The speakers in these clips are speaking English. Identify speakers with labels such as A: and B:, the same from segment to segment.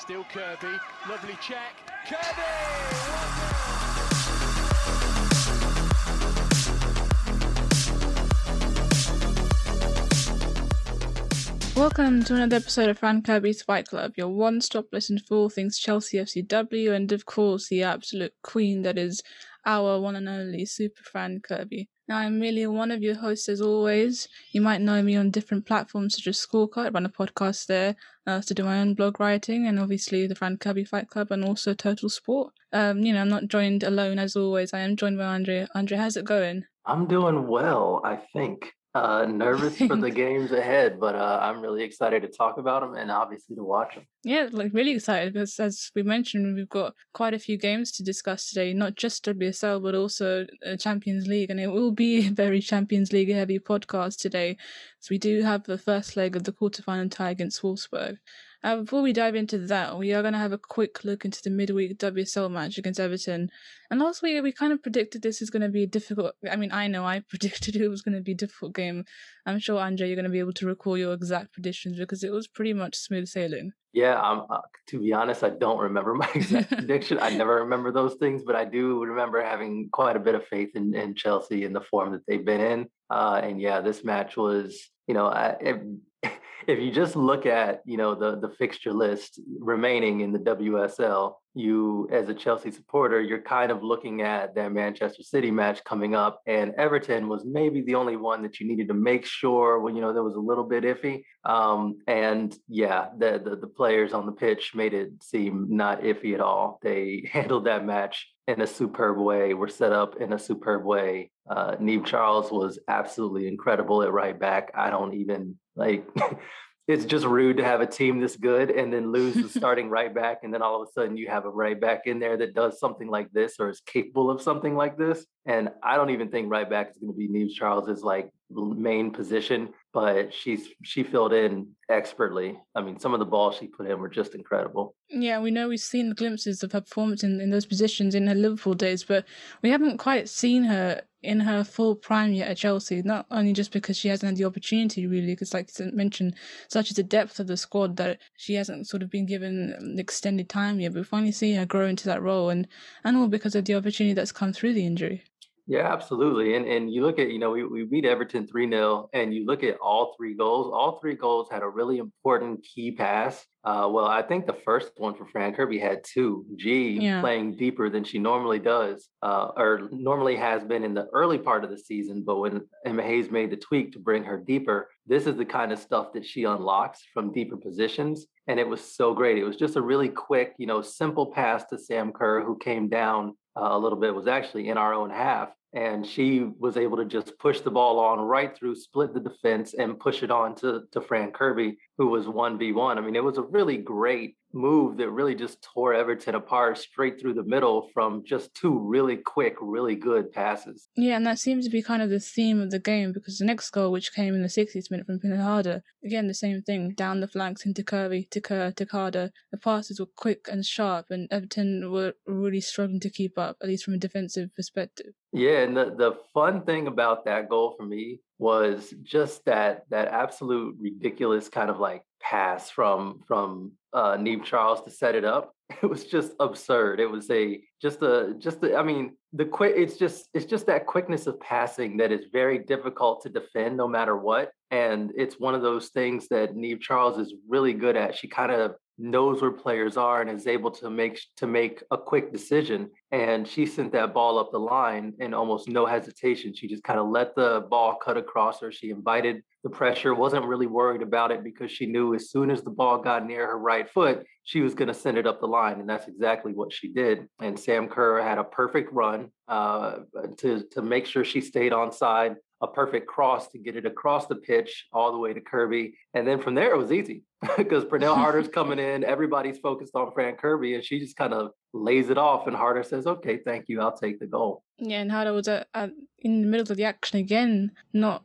A: Still Kirby. Lovely check. Kirby!
B: Welcome to another episode of Fran Kirby's Fight Club, your one stop listen for all things Chelsea FCW, and of course, the absolute queen that is our one and only Super Fran Kirby. Now, I'm merely one of your hosts as always. You might know me on different platforms such as Scorecard, I run a podcast there, I also do my own blog writing, and obviously the Fran Kirby Fight Club, and also Total Sport. Um, you know, I'm not joined alone as always. I am joined by Andrea. Andrea, how's it going?
C: I'm doing well, I think. Uh, nervous for the games ahead, but uh, I'm really excited to talk about them and obviously to watch them.
B: Yeah, like really excited because as we mentioned, we've got quite a few games to discuss today, not just WSL but also uh, Champions League, and it will be a very Champions League heavy podcast today. So we do have the first leg of the quarterfinal tie against Wolfsburg. Uh, before we dive into that, we are going to have a quick look into the midweek WSL match against Everton. And last week, we kind of predicted this is going to be a difficult. I mean, I know I predicted it was going to be a difficult game. I'm sure, Andre, you're going to be able to recall your exact predictions because it was pretty much smooth sailing.
C: Yeah, um, uh, to be honest, I don't remember my exact prediction. I never remember those things, but I do remember having quite a bit of faith in, in Chelsea in the form that they've been in. Uh, and yeah, this match was, you know, I, it, if you just look at you know the the fixture list remaining in the WSL, you as a Chelsea supporter, you're kind of looking at that Manchester City match coming up, and Everton was maybe the only one that you needed to make sure when you know there was a little bit iffy. Um, and yeah, the, the the players on the pitch made it seem not iffy at all. They handled that match in a superb way. Were set up in a superb way. Uh, Niamh Charles was absolutely incredible at right back. I don't even like it's just rude to have a team this good and then lose the starting right back and then all of a sudden you have a right back in there that does something like this or is capable of something like this. And i don't even think right back is going to be Niamh charles's like main position but she's she filled in expertly. I mean some of the balls she put in were just incredible.
B: Yeah we know we've seen glimpses of her performance in, in those positions in her liverpool days but we haven't quite seen her in her full prime yet at Chelsea, not only just because she hasn't had the opportunity really, because like I mentioned, such as the depth of the squad that she hasn't sort of been given extended time yet, but we finally see her grow into that role and, and all because of the opportunity that's come through the injury.
C: Yeah, absolutely. And and you look at, you know, we, we beat Everton 3-0 and you look at all three goals. All three goals had a really important key pass. Uh, well, I think the first one for Fran Kirby had two. G yeah. playing deeper than she normally does, uh, or normally has been in the early part of the season. But when Emma Hayes made the tweak to bring her deeper, this is the kind of stuff that she unlocks from deeper positions. And it was so great. It was just a really quick, you know, simple pass to Sam Kerr, who came down uh, a little bit, was actually in our own half and she was able to just push the ball on right through, split the defense, and push it on to, to Fran Kirby, who was 1v1. I mean, it was a really great move that really just tore Everton apart straight through the middle from just two really quick, really good passes.
B: Yeah, and that seems to be kind of the theme of the game because the next goal, which came in the 60th minute from Pernille Harder, again, the same thing down the flanks into Kirby, to Kerr, to Carter. The passes were quick and sharp, and Everton were really struggling to keep up, at least from a defensive perspective.
C: Yeah, and the, the fun thing about that goal for me was just that that absolute ridiculous kind of like pass from from uh, Niamh Charles to set it up. It was just absurd. It was a just a just a, I mean the quick. It's just it's just that quickness of passing that is very difficult to defend no matter what. And it's one of those things that Niamh Charles is really good at. She kind of knows where players are and is able to make to make a quick decision. And she sent that ball up the line in almost no hesitation. She just kind of let the ball cut across her. She invited the pressure wasn't really worried about it because she knew as soon as the ball got near her right foot she was going to send it up the line. And that's exactly what she did. And sam kerr had a perfect run uh, to to make sure she stayed on side a perfect cross to get it across the pitch all the way to Kirby. And then from there, it was easy because Pernille Harder's coming in. Everybody's focused on Fran Kirby, and she just kind of lays it off. And Harder says, "Okay, thank you. I'll take the goal."
B: Yeah, and Harder was uh, uh, in the middle of the action again, not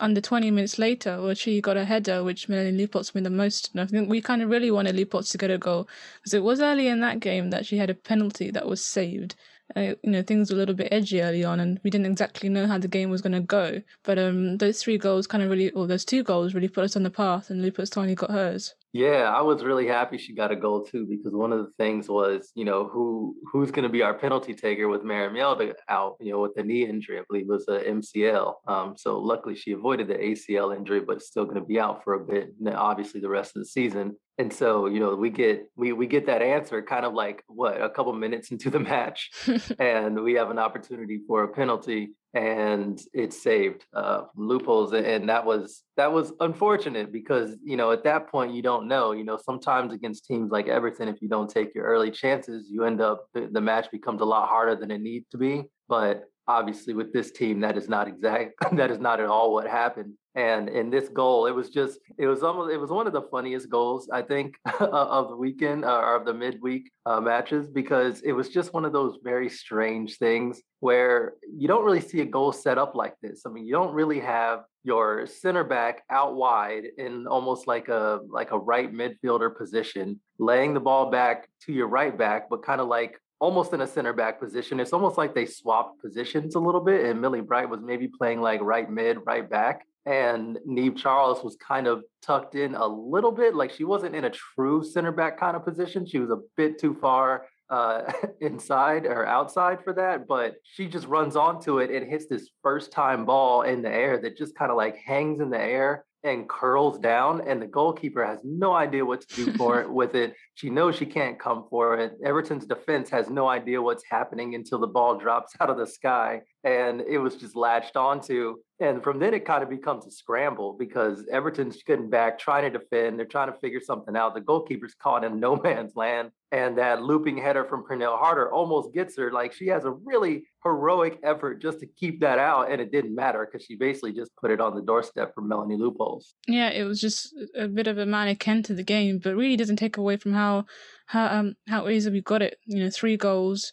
B: under 20 minutes later, where she got a header, which Melanie Leupolz made the most. And I think we kind of really wanted Leupolz to get a goal because it was early in that game that she had a penalty that was saved uh, you know things were a little bit edgy early on, and we didn't exactly know how the game was going to go. But um, those three goals kind of really, or those two goals really put us on the path, and Leupolz finally got hers.
C: Yeah, I was really happy she got a goal too because one of the things was, you know, who who's going to be our penalty taker with Maren Mjelde out, you know, with the knee injury. I believe was a MCL. Um, so luckily she avoided the ACL injury, but still going to be out for a bit. obviously the rest of the season. And so, you know, we get we we get that answer kind of like what a couple minutes into the match, and we have an opportunity for a penalty, and it's saved uh, Leupolz, and that was that was unfortunate because you know at that point you don't know. You know, sometimes against teams like Everton, if you don't take your early chances, you end up the, the match becomes a lot harder than it needs to be. But obviously, with this team, that is not exact. that is not at all what happened. And in this goal, it was just, it was almost, it was one of the funniest goals, I think, of the weekend uh, or of the midweek uh, matches because it was just one of those very strange things where you don't really see a goal set up like this. I mean, you don't really have your center back out wide in almost like a like a right midfielder position, laying the ball back to your right back, but kind of like almost in a center back position. It's almost like they swapped positions a little bit, and Millie Bright was maybe playing like right mid, right back and Niamh Charles was kind of tucked in a little bit. Like she wasn't in a true center back kind of position. She was a bit too far uh, inside or outside for that, but she just runs onto it and hits this first time ball in the air that just kind of like hangs in the air and curls down and the goalkeeper has no idea what to do for it with it. She knows she can't come for it. Everton's defense has no idea what's happening until the ball drops out of the sky and it was just latched onto and from then it kind of becomes a scramble because everton's getting back trying to defend they're trying to figure something out the goalkeeper's caught in no man's land and that looping header from Pernille Harder almost gets her like she has a really heroic effort just to keep that out and it didn't matter because she basically just put it on the doorstep for melanie leupolz
B: yeah it was just a bit of a mannequin to the game but really doesn't take away from how how um how easy we got it you know three goals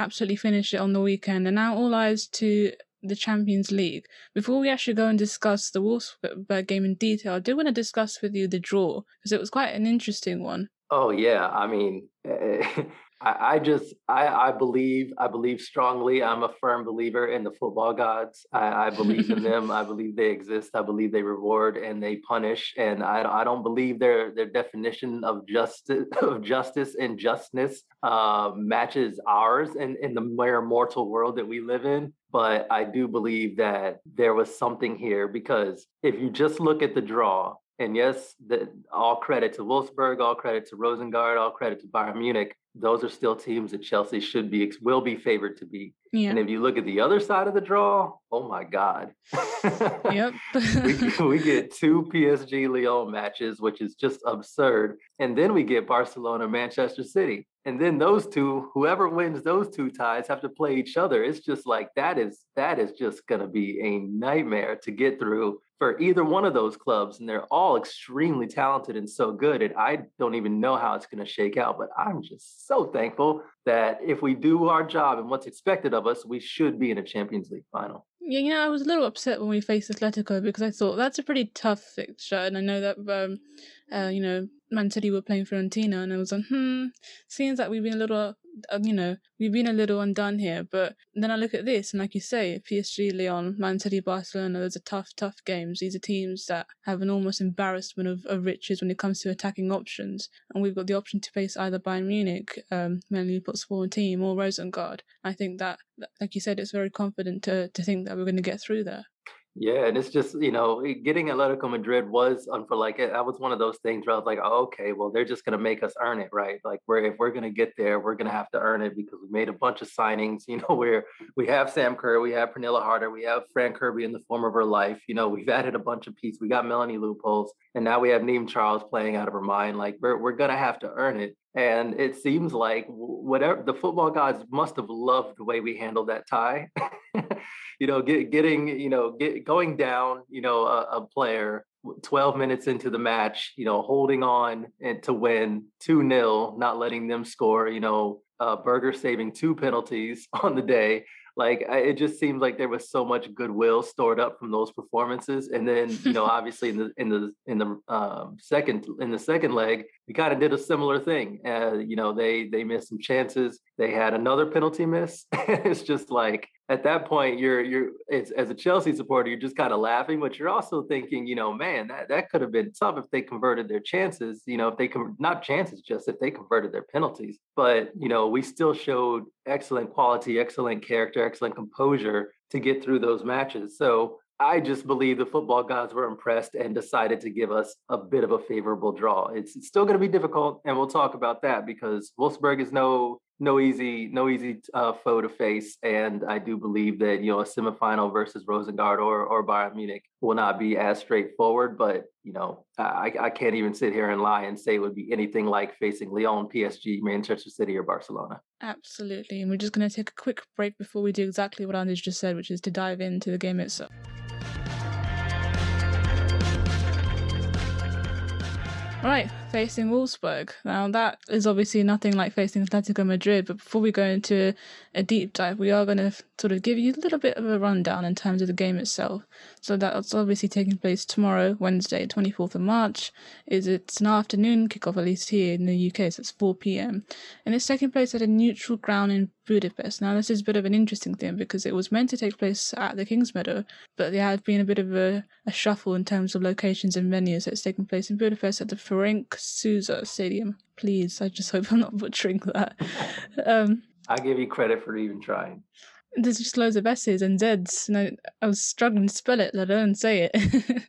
B: absolutely finished it on the weekend and now all eyes to the Champions League. Before we actually go and discuss the Wolfsburg game in detail, I do want to discuss with you the draw because it was quite an interesting one.
C: Oh yeah, I mean, I, I just I, I believe I believe strongly. I'm a firm believer in the football gods. I, I believe in them. I believe they exist. I believe they reward and they punish. And I, I don't believe their their definition of justice of justice and justness uh, matches ours in in the mere mortal world that we live in. But I do believe that there was something here because if you just look at the draw, and yes, the, all credit to Wolfsburg, all credit to Rosengard, all credit to Bayern Munich those are still teams that Chelsea should be will be favored to beat. Yeah. And if you look at the other side of the draw, oh my God.
B: yep.
C: we, we get two PSG Lyon matches, which is just absurd. And then we get Barcelona Manchester City. And then those two, whoever wins those two ties have to play each other. It's just like that is that is just gonna be a nightmare to get through for either one of those clubs and they're all extremely talented and so good and i don't even know how it's going to shake out but i'm just so thankful that if we do our job and what's expected of us we should be in a champions league final.
B: Yeah you know i was a little upset when we faced atletico because i thought that's a pretty tough fixture and i know that um, uh, you know Man City were playing Fiorentina, and I was like, hmm, seems like we've been a little, uh, you know, we've been a little undone here. But then I look at this, and like you say, PSG, Lyon, Man City, Barcelona, those are tough, tough games. These are teams that have an almost embarrassment of, of riches when it comes to attacking options. And we've got the option to face either Bayern Munich, um, Melanie puts team, or Rosengard. I think that, like you said, it's very confident to, to think that we're going to get through there.
C: Yeah, and it's just you know eh, getting Atletico Madrid was for like eh, that was one of those things where I was like, oh, okay, well they're just gonna make us earn it, right? Like we're if we're gonna get there, we're gonna have to earn it because we made a bunch of signings. You know, where we have Sam Kerr, we have Pernille Harder, we have Fran Kirby in the form of her life. You know, we've added a bunch of pieces. We got Melanie Leupolz, and now we have Niamh Charles playing out of her mind. Like we're we're gonna have to earn it. And it seems like whatever the football gods must have loved the way we handled that tie. you know, get, getting, you know, get, going down, you know, a, a, player 12 minutes into the match, you know, holding on and to win 2 0, not letting them score, you know, uh, Berger saving two penalties on the day. Like I, it just seems like there was so much goodwill stored up from those performances, and then you know, obviously in the in the in the um, second in the second leg, we kind of did a similar thing. Uh, you know, they they missed some chances. They had another penalty miss. it's just like at that point, you're you're it's, as a Chelsea supporter, you're just kind of laughing, but you're also thinking, you know, man, that, that could have been tough if they converted their chances. You know, if they com- not chances, just if they converted their penalties. But you know, we still showed excellent quality, excellent character, excellent composure to get through those matches. So I just believe the football gods were impressed and decided to give us a bit of a favorable draw. It's, it's still going to be difficult, and we'll talk about that because Wolfsburg is no no easy no easy uh, foe to face, and I do believe that you know a semifinal versus Rosengard or or Bayern Munich will not be as straightforward. But you know I, I can't even sit here and lie and say it would be anything like facing Lyon, PSG, Manchester City, or Barcelona.
B: Absolutely, and we're just going to take a quick break before we do exactly what Anders just said, which is to dive into the game itself. Right, facing Wolfsburg. Now, that is obviously nothing like facing Atletico Madrid, but before we go into a deep dive, we are going to sort of give you a little bit of a rundown in terms of the game itself. So, that's obviously taking place tomorrow, Wednesday, 24th of March. Is It's an afternoon kickoff, at least here in the UK, so it's 4 pm. And it's taking place at a neutral ground in Budapest. Now, this is a bit of an interesting thing because it was meant to take place at the Kingsmeadow, but there has been a bit of a, a shuffle in terms of locations and venues. So it's taking place in Budapest at the Ferenc Szusza Stadium. Please, I just hope I'm not butchering that. Um,
C: I give you credit for even trying.
B: There's just loads of S's and Z's, and I, I was struggling to spell it, let alone say it.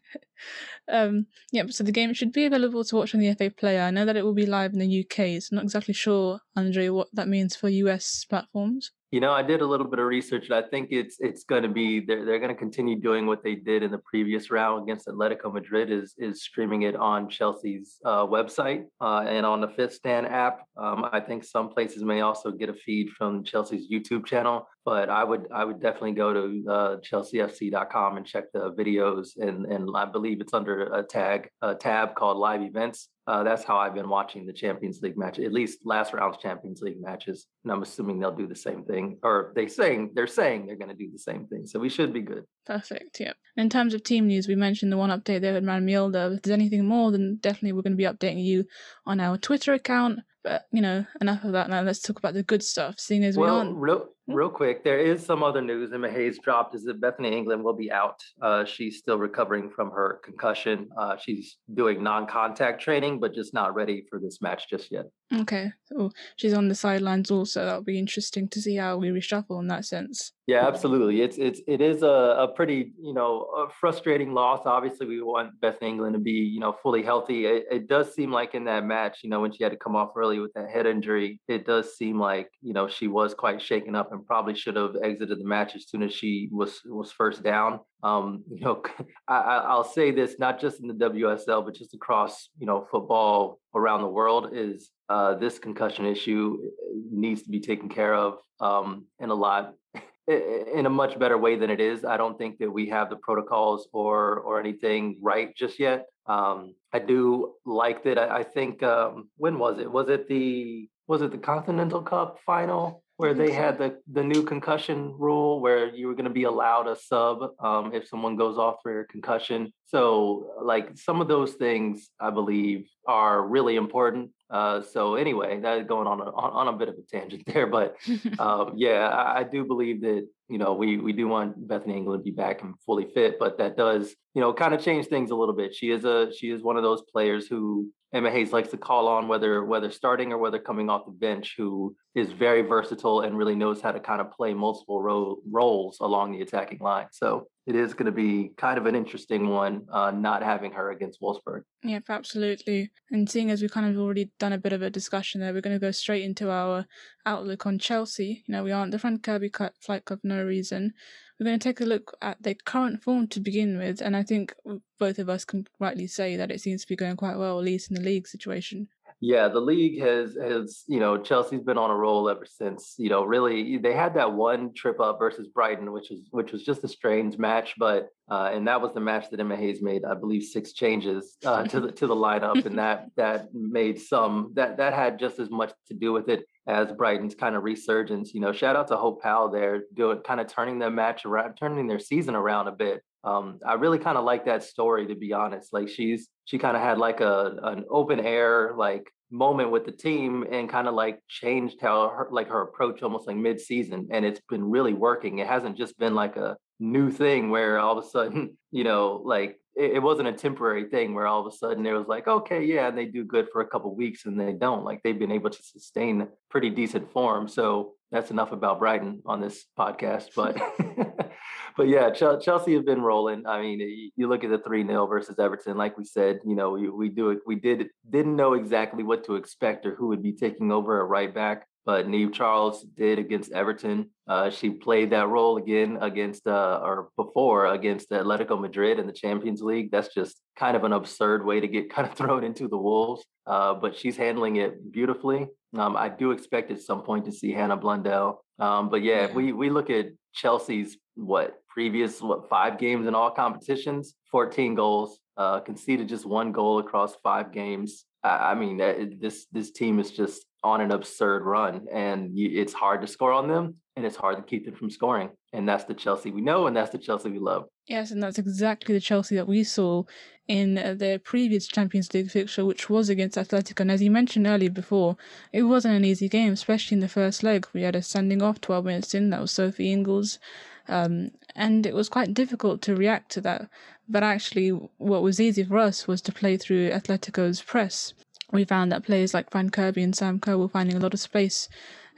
B: um, yeah, so the game should be available to watch on the FA Player. I know that it will be live in the UK, so I'm not exactly sure, Andre, what that means for US platforms.
C: You know, I did a little bit of research, and I think it's it's going to be they're they're going to continue doing what they did in the previous round against Atletico Madrid is is streaming it on Chelsea's uh, website uh, and on the Fifth Stand app. Um, I think some places may also get a feed from Chelsea's YouTube channel, but I would I would definitely go to uh, chelseafc.com and check the videos, and and I believe it's under a tag a tab called Live Events uh, that's how I've been watching the Champions League match, at least last round's Champions League matches. And I'm assuming they'll do the same thing, or they saying they're saying they're going to do the same thing. So we should be good.
B: Perfect. Yeah. In terms of team news, we mentioned the one update there with Maren Mjelde. If there's anything more, then definitely we're going to be updating you on our Twitter account. But you know, enough of that now. Let's talk about the good stuff. Seeing as
C: well,
B: we aren't.
C: Real? Real quick, there is some other news. Emma Hayes dropped is that Bethany England will be out. Uh, she's still recovering from her concussion. Uh, she's doing non-contact training, but just not ready for this match just yet.
B: Okay, so she's on the sidelines also. That'll be interesting to see how we reshuffle in that sense.
C: Yeah, absolutely. It's it's it is a, a pretty you know frustrating loss. Obviously, we want Beth England to be you know fully healthy. It, it, does seem like in that match, you know, when she had to come off early with that head injury, it does seem like you know she was quite shaken up and probably should have exited the match as soon as she was was first down. Um, you know, I, will say this not just in the WSL, but just across you know football around the world is uh, this concussion issue uh, needs to be taken care of um, in a lot in a much better way than it is. I don't think that we have the protocols or or anything right just yet. Um, I do like that. I, I think um, when was it? Was it the was it the Continental Cup final where they had the the new concussion rule where you were going to be allowed a sub um, if someone goes off for a concussion. So like some of those things I believe are really important uh, so anyway, that is going on a, on, a bit of a tangent there, but um, yeah, I, I, do believe that you know we we do want Bethany England to be back and fully fit, but that does you know kind of change things a little bit. She is a she is one of those players who Emma Hayes likes to call on whether whether starting or whether coming off the bench, who is very versatile and really knows how to kind of play multiple ro- roles along the attacking line. So it is going to be kind of an interesting one, uh, not having her against Wolfsburg.
B: Yep, absolutely. And seeing as we've kind of already done a bit of a discussion there, we're going to go straight into our outlook on Chelsea. You know, we aren't the Fran Kirby Fight Club, no reason. We're going to take a look at their current form to begin with, and I think both of us can rightly say that it seems to be going quite well, at least in the league situation.
C: Yeah, the league has has you know Chelsea's been on a roll ever since. You know, really they had that one trip up versus Brighton, which was which was just a strange match, but uh, and that was the match that Emma Hayes made, I believe, six changes uh, to the to the lineup, and that that made some that that had just as much to do with it as Brighton's kind of resurgence. You know, shout out to Hope Powell there, doing kind of turning their match around, turning their season around a bit. Um, I really kind of like that story, to be honest. Like she's she kind of had like a an open air like moment with the team and kind of like changed how her, like her approach almost like mid-season and it's been really working it hasn't just been like a new thing where all of a sudden you know like it, it wasn't a temporary thing where all of a sudden it was like okay yeah and they do good for a couple weeks and they don't like they've been able to sustain pretty decent form so that's enough about brighton on this podcast but but yeah, Chelsea have been rolling. I mean, you look at the three 0 versus Everton. Like we said, you know, we, we do it. We did didn't know exactly what to expect or who would be taking over at right back. But Niamh Charles did against Everton. Uh, she played that role again against uh, or before against Atletico Madrid in the Champions League. That's just kind of an absurd way to get kind of thrown into the wolves. Uh, but she's handling it beautifully. Um, I do expect at some point to see Hannah Blundell. Um, but yeah, yeah, we we look at Chelsea's what previous what five games in all competitions, 14 goals, uh, conceded just one goal across five games. I, I mean, this this team is just on an absurd run, and you, it's hard to score on them, and it's hard to keep them from scoring. And that's the Chelsea we know, and that's the Chelsea we love.
B: Yes, and that's exactly the Chelsea that we saw in their previous Champions League fixture, which was against Atletico. And as you mentioned earlier before, it wasn't an easy game, especially in the first leg. We had a standing off 12 minutes in, that was Sophie Ingles. Um, and it was quite difficult to react to that. But actually, what was easy for us was to play through Atletico's press. We found that players like Fran Kirby and Sam Kerr were finding a lot of space.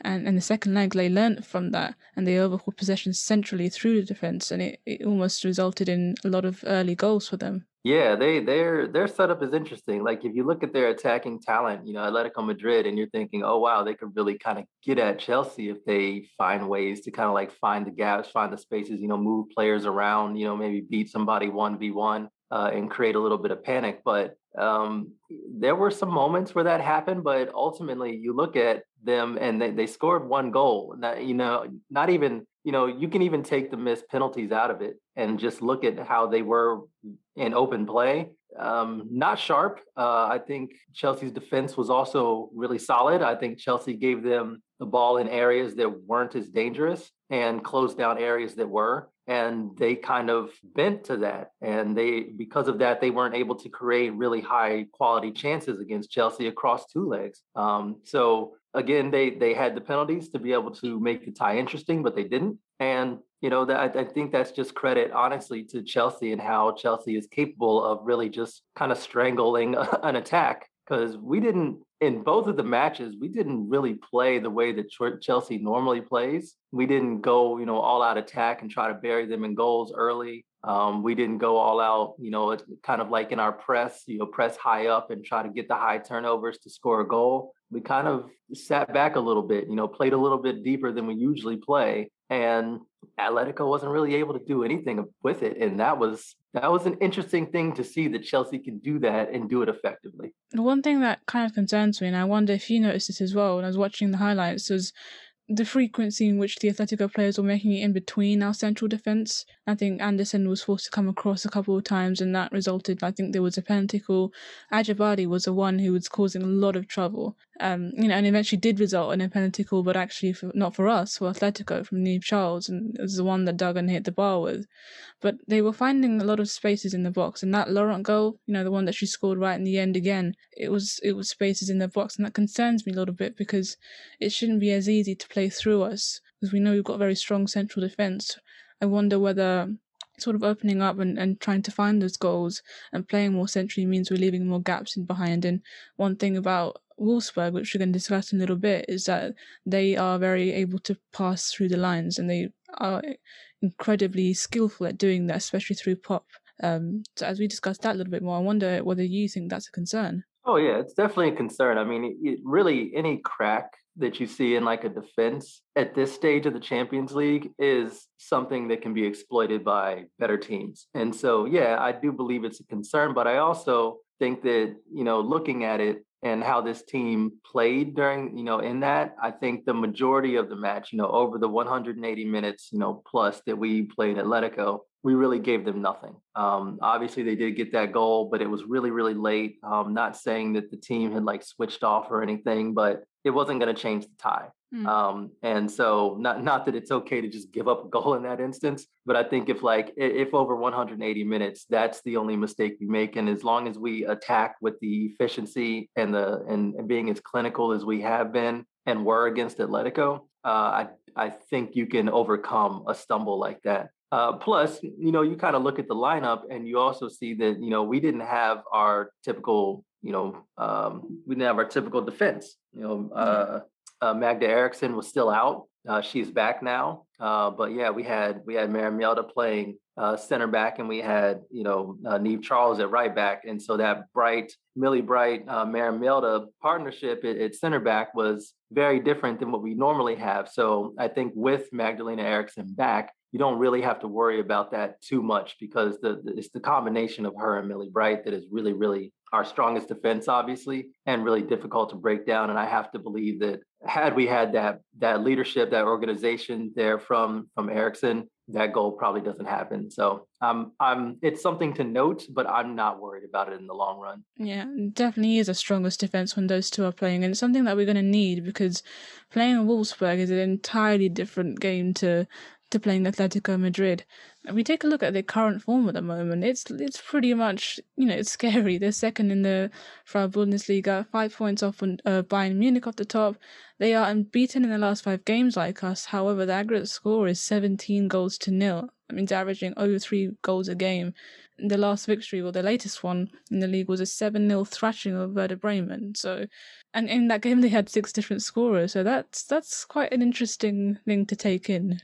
B: And in the second leg, they learnt from that and they overhauled possession centrally through the defence, and it, it almost resulted in a lot of early goals for them.
C: Yeah, they their their setup is interesting. Like if you look at their attacking talent, you know, Atletico Madrid, and you're thinking, oh wow, they could really kind of get at Chelsea if they find ways to kind of like find the gaps, find the spaces, you know, move players around, you know, maybe beat somebody one v one uh, and create a little bit of panic. But um, there were some moments where that happened, but ultimately you look at them and they, they scored one goal. Not, you know, not even you know, you can even take the missed penalties out of it and just look at how they were in open play. Um, not sharp. Uh, I think Chelsea's defense was also really solid. I think Chelsea gave them the ball in areas that weren't as dangerous and closed down areas that were. And they kind of bent to that. And they, because of that, they weren't able to create really high quality chances against Chelsea across two legs. Um, so again, they they had the penalties to be able to make the tie interesting, but they didn't. And you know, that I think that's just credit, honestly, to Chelsea and how Chelsea is capable of really just kind of strangling an attack. Because we didn't in both of the matches, we didn't really play the way that Chelsea normally plays. We didn't go, you know, all out attack and try to bury them in goals early. Um, we didn't go all out, you know, kind of like in our press, you know, press high up and try to get the high turnovers to score a goal. We kind of sat back a little bit, you know, played a little bit deeper than we usually play. And Atletico wasn't really able to do anything with it. And that was that was an interesting thing to see that Chelsea can do that and do it effectively.
B: The one thing that kind of concerns me, and I wonder if you noticed this as well when I was watching the highlights, was the frequency in which the Atletico players were making it in between our central defence. I think Andersson was forced to come across a couple of times, and that resulted. I think there was a penalty call. Ajibade was the one who was causing a lot of trouble. Um, you know, and eventually did result in a penalty call, but actually for, not for us, for Atletico from Niamh Charles, and it was the one that Duggan hit the bar with. But they were finding a lot of spaces in the box, and that Laurent goal, you know, the one that she scored right in the end again, it was it was spaces in the box, and that concerns me a little bit because it shouldn't be as easy to play through us because we know we've got very strong central defence. I wonder whether sort of opening up and, and trying to find those goals and playing more centrally means we're leaving more gaps in behind. And one thing about Wolfsburg, which we're going to discuss in a little bit, is that they are very able to pass through the lines and they are incredibly skillful at doing that, especially through Popp. Um, so as we discuss that a little bit more, I wonder whether you think that's a concern.
C: Oh yeah, it's definitely a concern. I mean, it, really any crack that you see in like a defense at this stage of the Champions League is something that can be exploited by better teams. And so, yeah, I do believe it's a concern, but I also think that, you know, looking at it and how this team played during, you know, in that, I think the majority of the match, you know, over the 180 minutes, you know, plus that we played Atletico, we really gave them nothing. Um, obviously, they did get that goal, but it was really, really late. Um, not saying that the team had like switched off or anything, but it wasn't going to change the tie. Mm. Um, and so, not not that it's okay to just give up a goal in that instance, but I think if like if over 180 minutes, that's the only mistake we make, and as long as we attack with the efficiency and the and, and being as clinical as we have been and were against Atletico, uh, I I think you can overcome a stumble like that. Uh, plus, you know, you kind of look at the lineup and you also see that, you know, we didn't have our typical, you know, um, we didn't have our typical defense. You know, uh, uh, Magda Eriksson was still out. Uh, she's back now. Uh, but yeah, we had we had Maren Mjelde playing uh, center back, and we had you know uh, Niamh Charles at right back, and so that Bright Millie Bright uh, Maren Mjelde partnership at, at, center back was very different than what we normally have. So I think with Magdalena Eriksson back, you don't really have to worry about that too much because the, the, it's the combination of her and Millie Bright that is really really our strongest defense, obviously, and really difficult to break down. And I have to believe that had we had that that leadership, that organization there from from Eriksson, that goal probably doesn't happen. So um, I'm it's something to note, but I'm not worried about it in the long run.
B: Yeah, definitely is a strongest defense when those two are playing, and it's something that we're going to need because playing Wolfsburg is an entirely different game to to playing Atletico Madrid. And we take a look at their current form at the moment. It's it's pretty much you know it's scary. They're second in the Frauen Bundesliga, five points off on uh, Bayern Munich off the top. They are unbeaten in the last five games like us. However, the aggregate score is 17 goals to nil. That means averaging over three goals a game. The last victory, or the latest one in the league, was a 7 0 thrashing of Werder Bremen. So, and in that game, they had six different scorers. So that's that's quite an interesting thing to take in.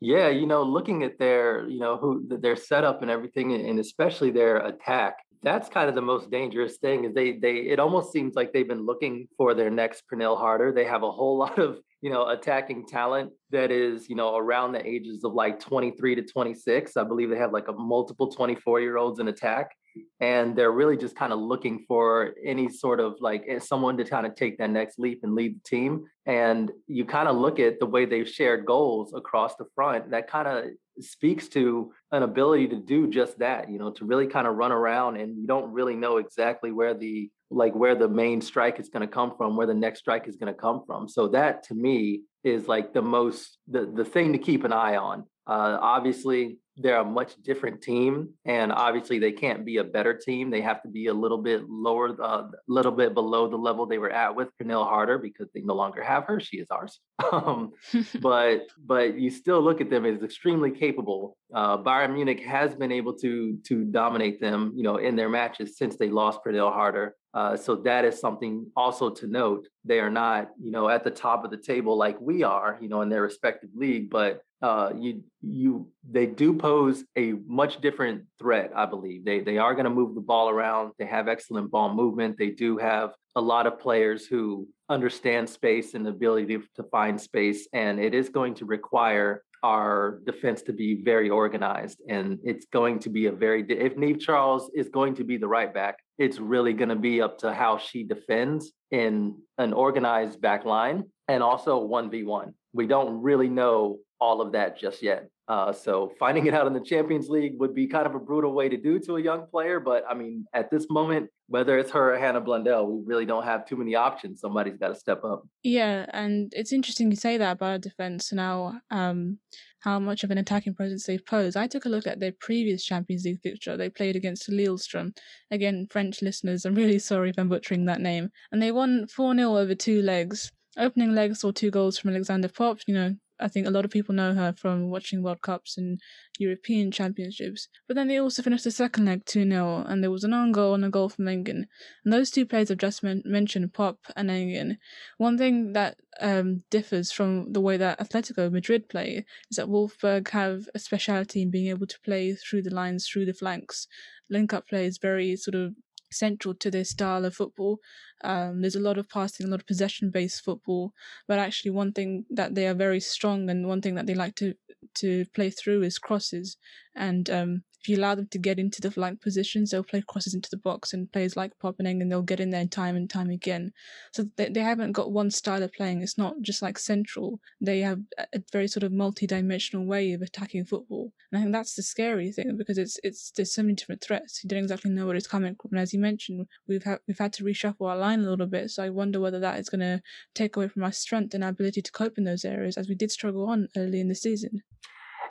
C: Yeah, you know, looking at their, you know, who their setup and everything, and especially their attack, that's kind of the most dangerous thing. Is they they it almost seems like they've been looking for their next Pernille Harder. They have a whole lot of you know attacking talent that is you know around the ages of like 23 to 26. I believe they have like a multiple 24 year olds in attack, and they're really just kind of looking for any sort of like eh, someone to kind of take that next leap and lead the team and you kind of look at the way they've shared goals across the front that kind of speaks to an ability to do just that you know to really kind of run around and you don't really know exactly where the like where the main strike is going to come from where the next strike is going to come from. So that to me is like the most the the thing to keep an eye on. Uh, obviously they're a much different team and obviously they can't be a better team. They have to be a little bit lower a uh, little bit below the level they were at with Pernille Harder because they no longer have her. She is ours. Um, but but you still look at them as extremely capable. Uh, Bayern Munich has been able to to dominate them you know in their matches since they lost Pernille Harder. Uh, so that is something also to note. They are not, you know, at the top of the table like we are, you know, in their respective league, but uh, you you they do pose a much different threat. I believe they they are going to move the ball around. They have excellent ball movement. They do have a lot of players who understand space and the ability to, find space, and it is going to require our defense to be very organized. And it's going to be a very if Niamh Charles is going to be the right back, it's really going to be up to how she defends in an organized back line and also 1v1. We don't really know all of that just yet. Uh, so finding it out in the Champions League would be kind of a brutal way to do to a young player. But I mean, at this moment, whether it's her or Hannah Blundell, we really don't have too many options. Somebody's got to step up.
B: Yeah, and it's interesting you say that about our defense now. Um, how much of an attacking presence they pose. I took a look at their previous Champions League fixture. They played against Lillestrøm. Again, French listeners, I'm really sorry if I'm butchering that name. And they won 4 0 over two legs. Opening legs saw two goals from Alexandra Popp, you know, I think a lot of people know her from watching World Cups and European Championships. But then they also finished the second leg 2 0, and there was an own goal and a goal from Engen. And those two players I've just men- mentioned, Popp and Engen, one thing that um, differs from the way that Atletico Madrid play is that Wolfsburg have a speciality in being able to play through the lines, through the flanks. Link up play is very sort of central to their style of football. Um, there's a lot of passing, a lot of possession based football, but actually one thing that they are very strong and one thing that they like to to play through is crosses. And um, if you allow them to get into the flank positions, they'll play crosses into the box and players like Popp and Engen and they'll get in there time and time again. So they, they haven't got one style of playing. It's not just like central. They have a very sort of multi-dimensional way of attacking football. And I think that's the scary thing because it's it's there's so many different threats. You don't exactly know where it's coming from. And as you mentioned, we've had we've had to reshuffle our line a little bit. So I wonder whether that is going to take away from our strength and our ability to cope in those areas as we did struggle on early in the season.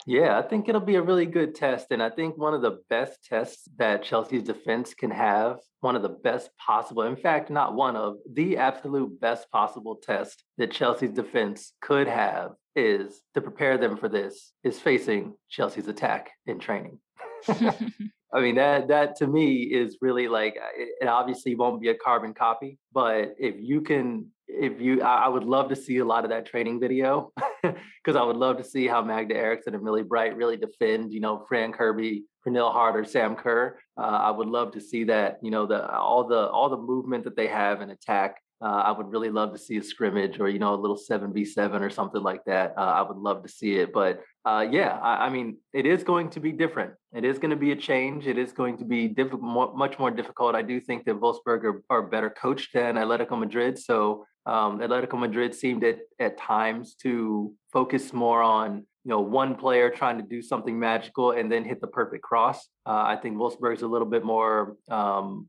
C: Yeah, I think it'll be a really good test. And I think one of the best tests that Chelsea's defense can have, one of the best possible, in fact, not one of the absolute best possible test that Chelsea's defense could have is to prepare them for this, is facing Chelsea's attack in training. I mean that that to me is really like it, it, obviously won't be a carbon copy, but if you can if you I, I would love to see a lot of that training video because I would love to see how Magda Eriksson and Millie Bright really defend, you know, Fran Kirby, Pernille Harder, Sam Kerr. Uh, I would love to see that, you know, the all the all the movement that they have in attack uh, I would really love to see a scrimmage or you know a little seven v seven or something like that. Uh, I would love to see it, but uh, yeah, I, I, mean it is going to be different. It is going to be a change. It is going to be diff- much more difficult. I do think that Wolfsburg are, are better coached than Atletico Madrid, so um, Atletico Madrid seemed at at times to focus more on you know one player trying to do something magical and then hit the perfect cross. Uh, I think Wolfsburg is a little bit more. Um,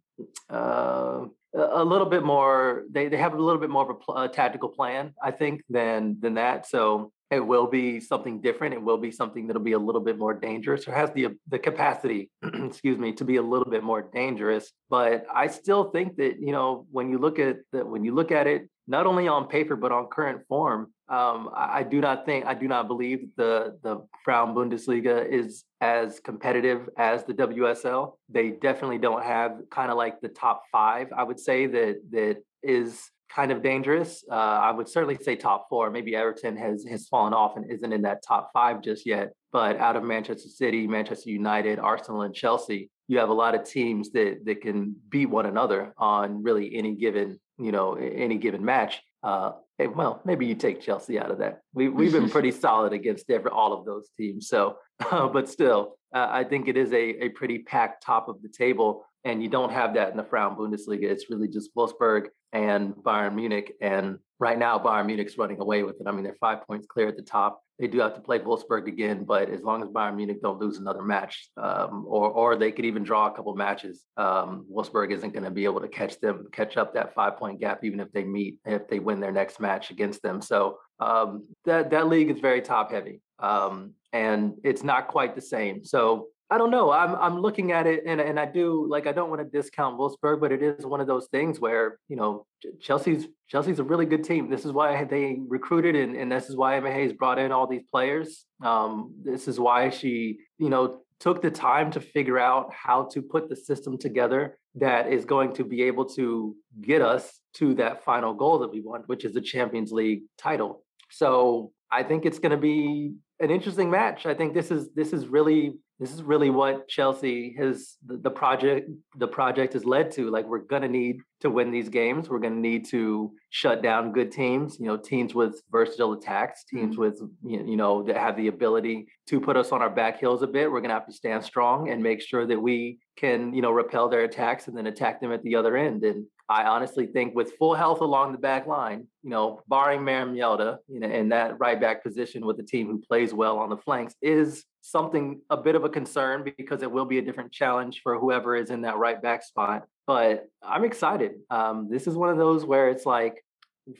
C: uh, a little bit more they, they have a little bit more of a, pl- a, tactical plan i think than than that so it will be something different it will be something that'll be a little bit more dangerous or has the the capacity excuse me to be a little bit more dangerous but i still think that you know when you look at the, when you look at it not only on paper but on current form um, I, I, do not think I do not believe the the Frauen Bundesliga is as competitive as the WSL. They definitely don't have kind of like the top five. I would say that that is kind of dangerous. Uh, I would certainly say top four. Maybe Everton has has fallen off and isn't in that top five just yet. But out of Manchester City, Manchester United, Arsenal, and Chelsea, you have a lot of teams that that can beat one another on really any given you know any given match. Uh, well, maybe you take Chelsea out of that. We, we've been pretty solid against every, all of those teams. So, uh, but still, uh, I think it is a, a pretty packed top of the table. And you don't have that in the Frauen Bundesliga. It's really just Wolfsburg and Bayern Munich. And right now, Bayern Munich's running away with it. I mean, they're five points clear at the top. They do have to play Wolfsburg again, but as long as Bayern Munich don't lose another match, um, or or they could even draw a couple matches, um, Wolfsburg isn't going to be able to catch them, catch up that five point gap, even if they meet, if they win their next match against them. So um, that that league is very top heavy, um, and it's not quite the same. So I don't know. I'm I'm looking at it, and and I do like I don't want to discount Wolfsburg, but it is one of those things where you know Chelsea's Chelsea's a really good team. This is why they recruited, and and this is why Emma Hayes brought in all these players. Um, this is why she you know took the time to figure out how to put the system together that is going to be able to get us to that final goal that we want, which is the Champions League title. So I think it's going to be an interesting match. I think this is this is really this is really what Chelsea has the, project the project has led to. Like we're gonna need to win these games. We're gonna need to shut down good teams. You know, teams with versatile attacks, teams mm-hmm. with you know that have the ability to put us on our back heels a bit. We're gonna have to stand strong and make sure that we can you know repel their attacks and then attack them at the other end. And I honestly think with full health along the back line, you know, barring Maren Mjelde, you know, in that right back position with a team who plays well on the flanks is something a bit of a concern because it will be a different challenge for whoever is in that right back spot. But I'm excited. Um, this is one of those where it's like,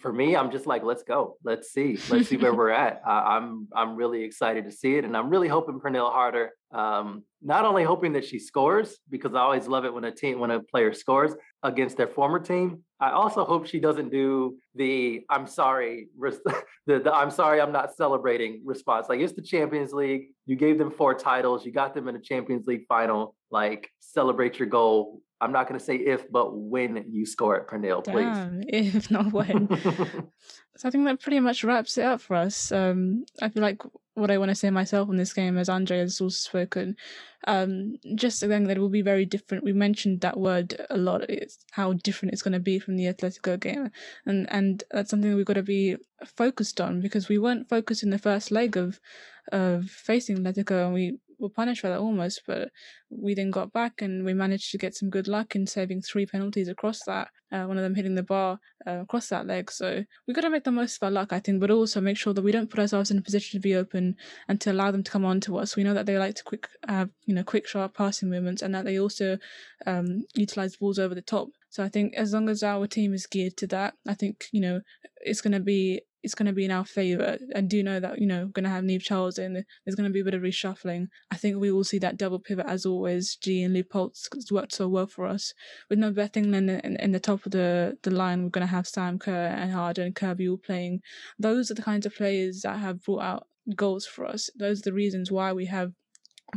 C: for me, I'm just like, let's go, let's see, let's see where we're at. Uh, I'm I'm really excited to see it, and I'm really hoping Pernille Harder. Um, not only hoping that she scores because I always love it when a team when a player scores against their former team. I also hope she doesn't do the "I'm sorry" the, the "I'm sorry I'm not celebrating" response. Like it's the Champions League. You gave them four titles. You got them in a Champions League final. Like celebrate your goal I'm not going to say if, but when you score at Pernille, please.
B: Damn, if not when. so I think that pretty much wraps it up for us. Um, I feel like what I want to say myself on this game, as Andre has also spoken, um, just again that it will be very different. We mentioned that word a lot. It's how different it's going to be from the Atletico game, and and that's something we've got to be focused on because we weren't focused in the first leg of of facing Atletico, and we were punished for that almost, but we then got back and we managed to get some good luck in saving three penalties across that. Uh, one of them hitting the bar uh, across that leg. So we got to make the most of our luck, I think, but also make sure that we don't put ourselves in a position to be open and to allow them to come on to us. We know that they like to quick you know quick sharp passing movements and that they also um, utilize balls over the top. So I think as long as our team is geared to that, I think you know it's going to be it's going to be in our favour. I do know that, you know, going to have Niamh Charles in. There's going to be a bit of reshuffling. I think we will see that double pivot as always. Ji and Leupolz has worked so well for us. With no betting in, in, in the top of the, the line, we're going to have Sam Kerr and Harder and Kirby all playing. Those are the kinds of players that have brought out goals for us. Those are the reasons why we have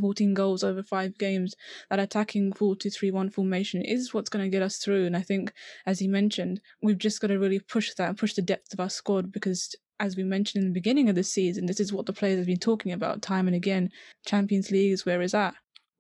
B: 14 goals over five games, that attacking 4 2 3 1 formation is what's going to get us through. And I think, as you mentioned, we've just got to really push that, and push the depth of our squad because, as we mentioned in the beginning of the season, this is what the players have been talking about time and again. Champions League is where it's at.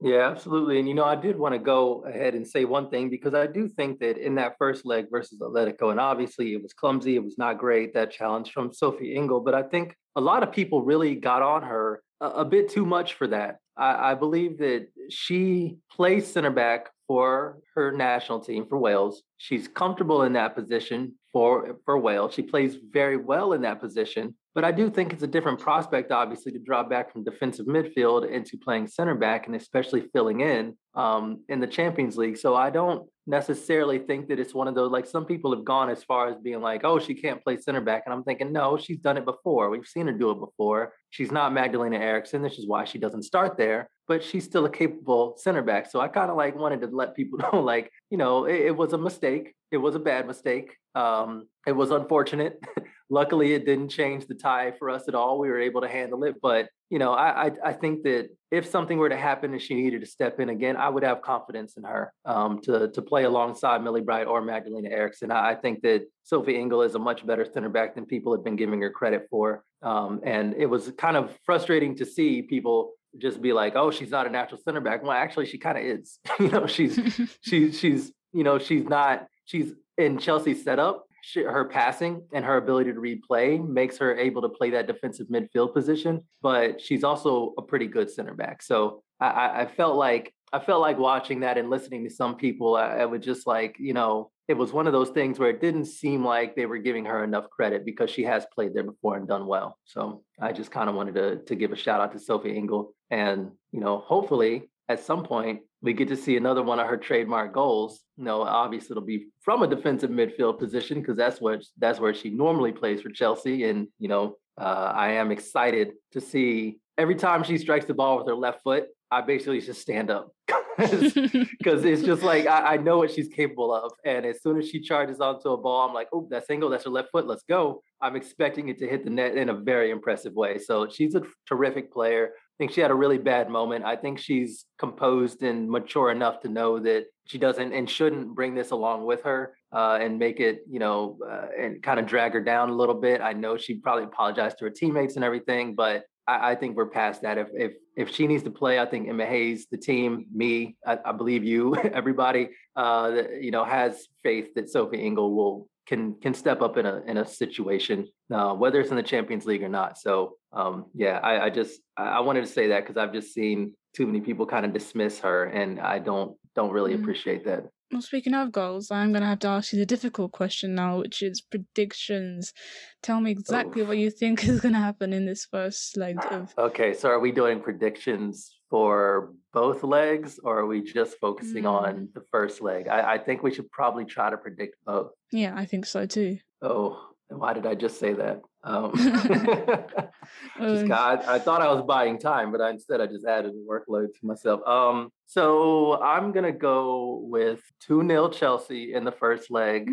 C: Yeah, absolutely. And, you know, I did want to go ahead and say one thing because I do think that in that first leg versus Atletico, and obviously it was clumsy, it was not great, that challenge from Sophie Ingle, but I think a lot of people really got on her a, a bit too much for that. I, I believe that she plays center back for her national team for Wales. She's comfortable in that position for for Wales. She plays very well in that position. But I do think it's a different prospect, obviously, to drop back from defensive midfield into playing center back and especially filling in um, in the Champions League. So I don't necessarily think that it's one of those like some people have gone as far as being like, oh, she can't play center back. And I'm thinking, no, she's done it before. We've seen her do it before. She's not Magdalena Eriksson. This is why she doesn't start there, but she's still a capable center back. So I kind of like wanted to let people know, like, you know, it, it was a mistake. It was a bad mistake. Um, it was unfortunate. Luckily, it didn't change the tie for us at all. We were able to handle it. But you know, I, I, I think that if something were to happen and she needed to step in again, I would have confidence in her um, to to play alongside Millie Bright or Magdalena Eriksson. I, I, think that Sophie Ingle is a much better center back than people have been giving her credit for. Um, and it was kind of frustrating to see people just be like, "Oh, she's not a natural center back." Well, actually, she kind of is. you know, she's she's she's you know she's not she's in Chelsea's setup she, her passing and her ability to read play makes her able to play that defensive midfield position. But she's also a pretty good center back. So I, I felt like I felt like watching that and listening to some people. I, I would just like you know it was one of those things where it didn't seem like they were giving her enough credit because she has played there before and done well. So I just kind of wanted to to give a shout out to Sophie Ingle, and you know hopefully at some point we get to see another one of her trademark goals. You know, obviously it'll be from a defensive midfield position because that's what that's where she normally plays for Chelsea. And you know, uh, I am excited to see every time she strikes the ball with her left foot. I basically just stand up because it's just like I, I, know what she's capable of. And as soon as she charges onto a ball, I'm like, oh, that's Ingle, that's her left foot, let's go. I'm expecting it to hit the net in a very impressive way. So she's a terrific player I think she had a really bad moment. I think she's composed and mature enough to know that she doesn't and shouldn't bring this along with her uh, and make it, you know, uh, and kind of drag her down a little bit. I know she probably apologized to her teammates and everything, but I, I, think we're past that. If if if she needs to play, I think Emma Hayes, the team, me, I, I believe you, everybody, uh, that, you know, has faith that Sophie Ingle will can can step up in a in a situation, uh, whether it's in the Champions League or not. So um, yeah, I, I just I wanted to say that because I've just seen too many people kind of dismiss her, and I don't don't really mm. appreciate that.
B: Well, speaking of goals, I'm going to have to ask you the difficult question now, which is predictions. Tell me exactly what you think is going to happen in this first leg of.
C: Okay, so are we doing predictions for both legs, or are we just focusing mm. on the first leg? I, I think we should probably try to predict both.
B: Yeah, I think so too.
C: Oh, why did I just say that? Um, just God, I thought I was buying time, but I, instead I just added a workload to myself. Um, so I'm gonna go with two 0 Chelsea in the first leg,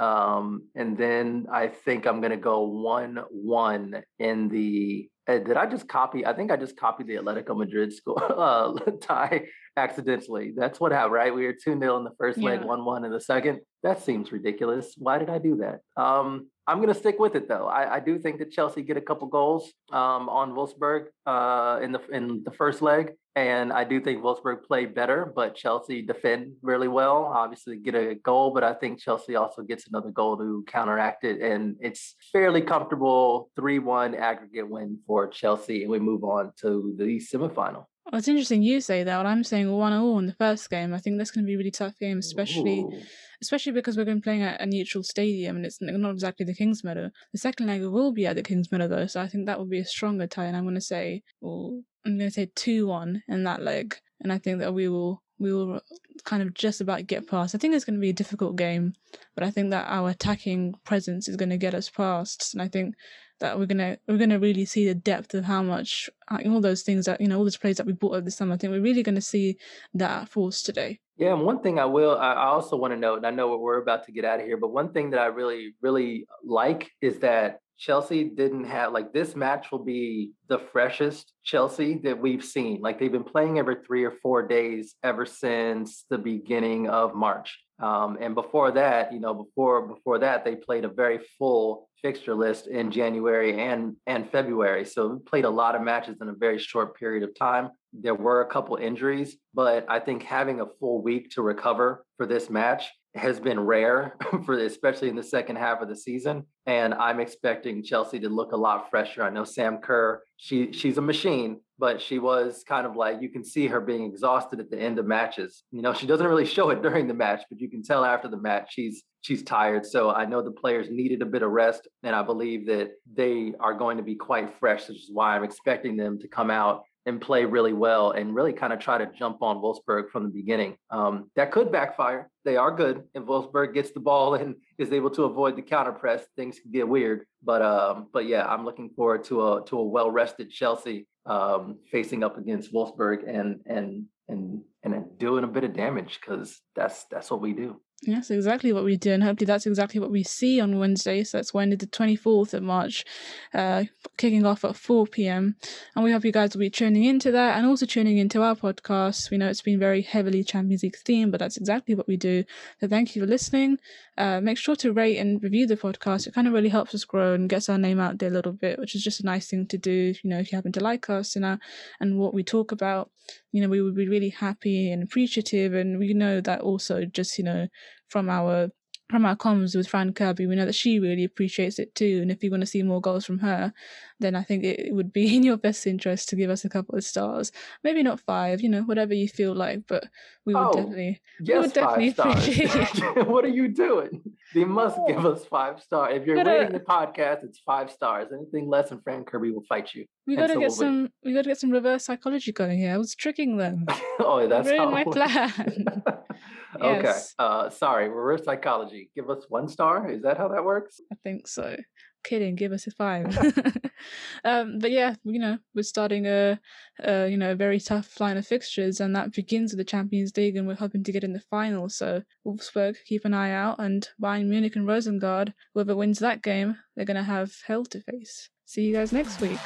C: um, and then I think I'm gonna go one one in the. Uh, did I just copy? I think I just copied the Atletico Madrid score uh, tie accidentally. That's what happened, right? We were 2 0 in the first yeah. leg, 1 1 in the second. That seems ridiculous. Why did I do that? Um, I'm going to stick with it though. I, I, do think that Chelsea get a couple goals um, on Wolfsburg uh, in the in the first leg, and I do think Wolfsburg play better, but Chelsea defend really well. Obviously, get a goal, but I think Chelsea also gets another goal to counteract it, and it's fairly comfortable three-one aggregate win for Chelsea, and we move on to the semifinal.
B: Well, it's interesting you say that. I'm saying one all in the first game. I think that's going to be a really tough game, especially
C: Ooh.
B: especially because we're going to be playing at a neutral stadium and it's not exactly the Kingsmeadow. The second leg will be at the Kingsmeadow though, so I think that will be a stronger tie. And I'm going to say, well, I'm going to say two one in that leg, and I think that we will we will kind of just about get past. I think it's going to be a difficult game, but I think that our attacking presence is going to get us past, and I think that we're gonna we're gonna really see the depth of how much like, all those things that you know all those plays that we bought over the summer. I think we're really to see that force today.
C: Yeah, and one thing I will, I also want to note, and I know we're about to get out of here, but one thing that I really, really like is that Chelsea didn't have like this match will be the freshest Chelsea that we've seen. Like they've been playing every three or four days ever since the beginning of March. Um, and before that, you know, before before that, they played a very full fixture list in January and and February. So played a lot of matches in a very short period of time. There were a couple injuries, but I think having a full week to recover for this match has been rare for especially in the second half of the season and i'm expecting chelsea to look a lot fresher i know sam kerr she she's a machine but she was kind of like you can see her being exhausted at the end of matches you know she doesn't really show it during the match but you can tell after the match she's she's tired so i know the players needed a bit of rest and i believe that they are going to be quite fresh which is why i'm expecting them to come out and play really well and really kind of try to jump on Wolfsburg from the beginning. Um, that could backfire. They are good. and Wolfsburg gets the ball and is able to avoid the counter press, things can get weird. But um, but yeah, I'm looking forward to a to a well rested Chelsea um, facing up against Wolfsburg and and and and doing a bit of damage because that's that's what we do.
B: Yes, exactly what we do, and hopefully that's exactly what we see on Wednesday. So that's Wednesday, the twenty fourth of March, uh, kicking off at four pm. And we hope you guys will be tuning into that and also tuning into our podcast. We know it's been very heavily Champions League themed, but that's exactly what we do. So thank you for listening. Uh, make sure to rate and review the podcast. It kind of really helps us grow and gets our name out there a little bit, which is just a nice thing to do. You know, if you happen to like us and our, and what we talk about, you know, we would be really happy and appreciative. And we know that also just you know from our from our comms with Fran Kirby, we know that she really appreciates it too. And if you want to see more goals from her, then I think it would be in your best interest to give us a couple of stars. Maybe not five, you know, whatever you feel like, but we would
C: Oh,
B: definitely
C: Yes,
B: would definitely appreciate
C: it. what are you doing? They must oh. give us five stars. If you're
B: Gotta-
C: rating the podcast, it's five stars. Anything less than Fran Kirby will fight you.
B: we gotta
C: so
B: get
C: will we.
B: some we gotta get some reverse psychology going here. I was tricking them.
C: oh, that's
B: Ruined my
C: it okay. Uh, sorry, reverse psychology. Give us one star. Is that how that works?
B: I think so. Kidding, give us a five. um, but yeah, you know, we're starting a, a you know a very tough line of fixtures, and that begins with the Champions League, and we're hoping to get in the final. So Wolfsburg, keep an eye out, and Bayern Munich and Rosengard, whoever wins that game, they're gonna have hell to face. See you guys next week.